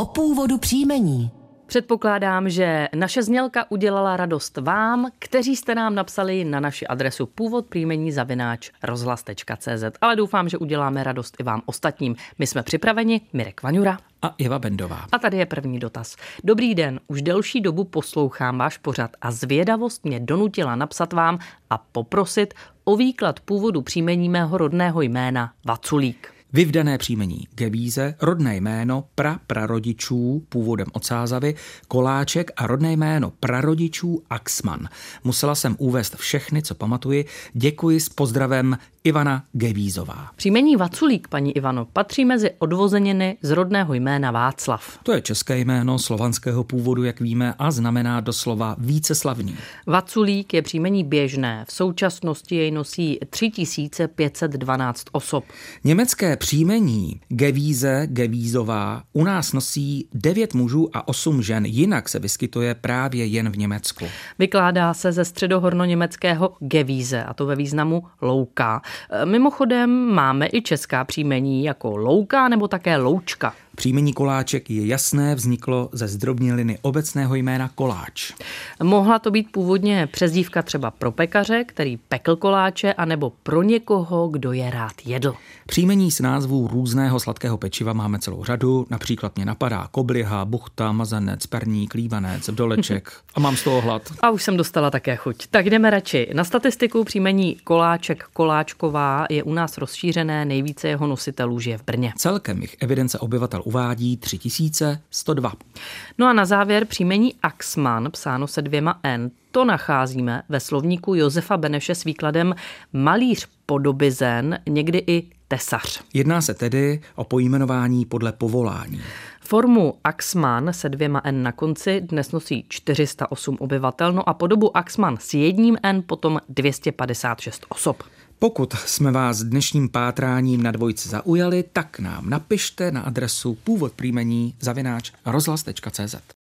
o původu příjmení. Předpokládám, že naše znělka udělala radost vám, kteří jste nám napsali na naši adresu původ příjmení zavináč rozhlas.cz, ale doufám, že uděláme radost i vám ostatním. My jsme připraveni, Mirek Vaňura a Iva Bendová. A tady je první dotaz. Dobrý den, už delší dobu poslouchám váš pořad a zvědavost mě donutila napsat vám a poprosit o výklad původu příjmení mého rodného jména Vaculík. Vyvdané příjmení Gevíze, rodné jméno pra prarodičů původem od Sázavy, Koláček a rodné jméno prarodičů Axman. Musela jsem uvést všechny, co pamatuji. Děkuji s pozdravem Ivana Gevízová. Příjmení Vaculík, paní Ivano, patří mezi odvozeniny z rodného jména Václav. To je české jméno slovanského původu, jak víme, a znamená doslova víceslavný. Vaculík je příjmení běžné. V současnosti jej nosí 3512 osob. Německé příjmení Gevíze, Gevízová u nás nosí 9 mužů a 8 žen, jinak se vyskytuje právě jen v Německu. Vykládá se ze středohorno-německého Gevíze, a to ve významu louka. Mimochodem máme i česká příjmení jako louka nebo také loučka. Příjmení koláček je jasné, vzniklo ze zdrobněliny obecného jména koláč. Mohla to být původně přezdívka třeba pro pekaře, který pekl koláče, anebo pro někoho, kdo je rád jedl. Příjmení s názvů různého sladkého pečiva máme celou řadu, například mě napadá kobliha, buchta, mazanec, perník, lívanec, vdoleček a mám z toho hlad. A už jsem dostala také chuť. Tak jdeme radši. Na statistiku příjmení koláček koláčková je u nás rozšířené, nejvíce jeho nositelů žije v Brně. Celkem jich evidence obyvatel uvádí 3102. No a na závěr příjmení Axman, psáno se dvěma N, to nacházíme ve slovníku Josefa Beneše s výkladem malíř podobizen, někdy i tesař. Jedná se tedy o pojmenování podle povolání. Formu Axman se dvěma N na konci dnes nosí 408 obyvatel, no a podobu Axman s jedním N potom 256 osob. Pokud jsme vás dnešním pátráním na dvojci zaujali, tak nám napište na adresu původ příjmení zavináč rozhlas.cz.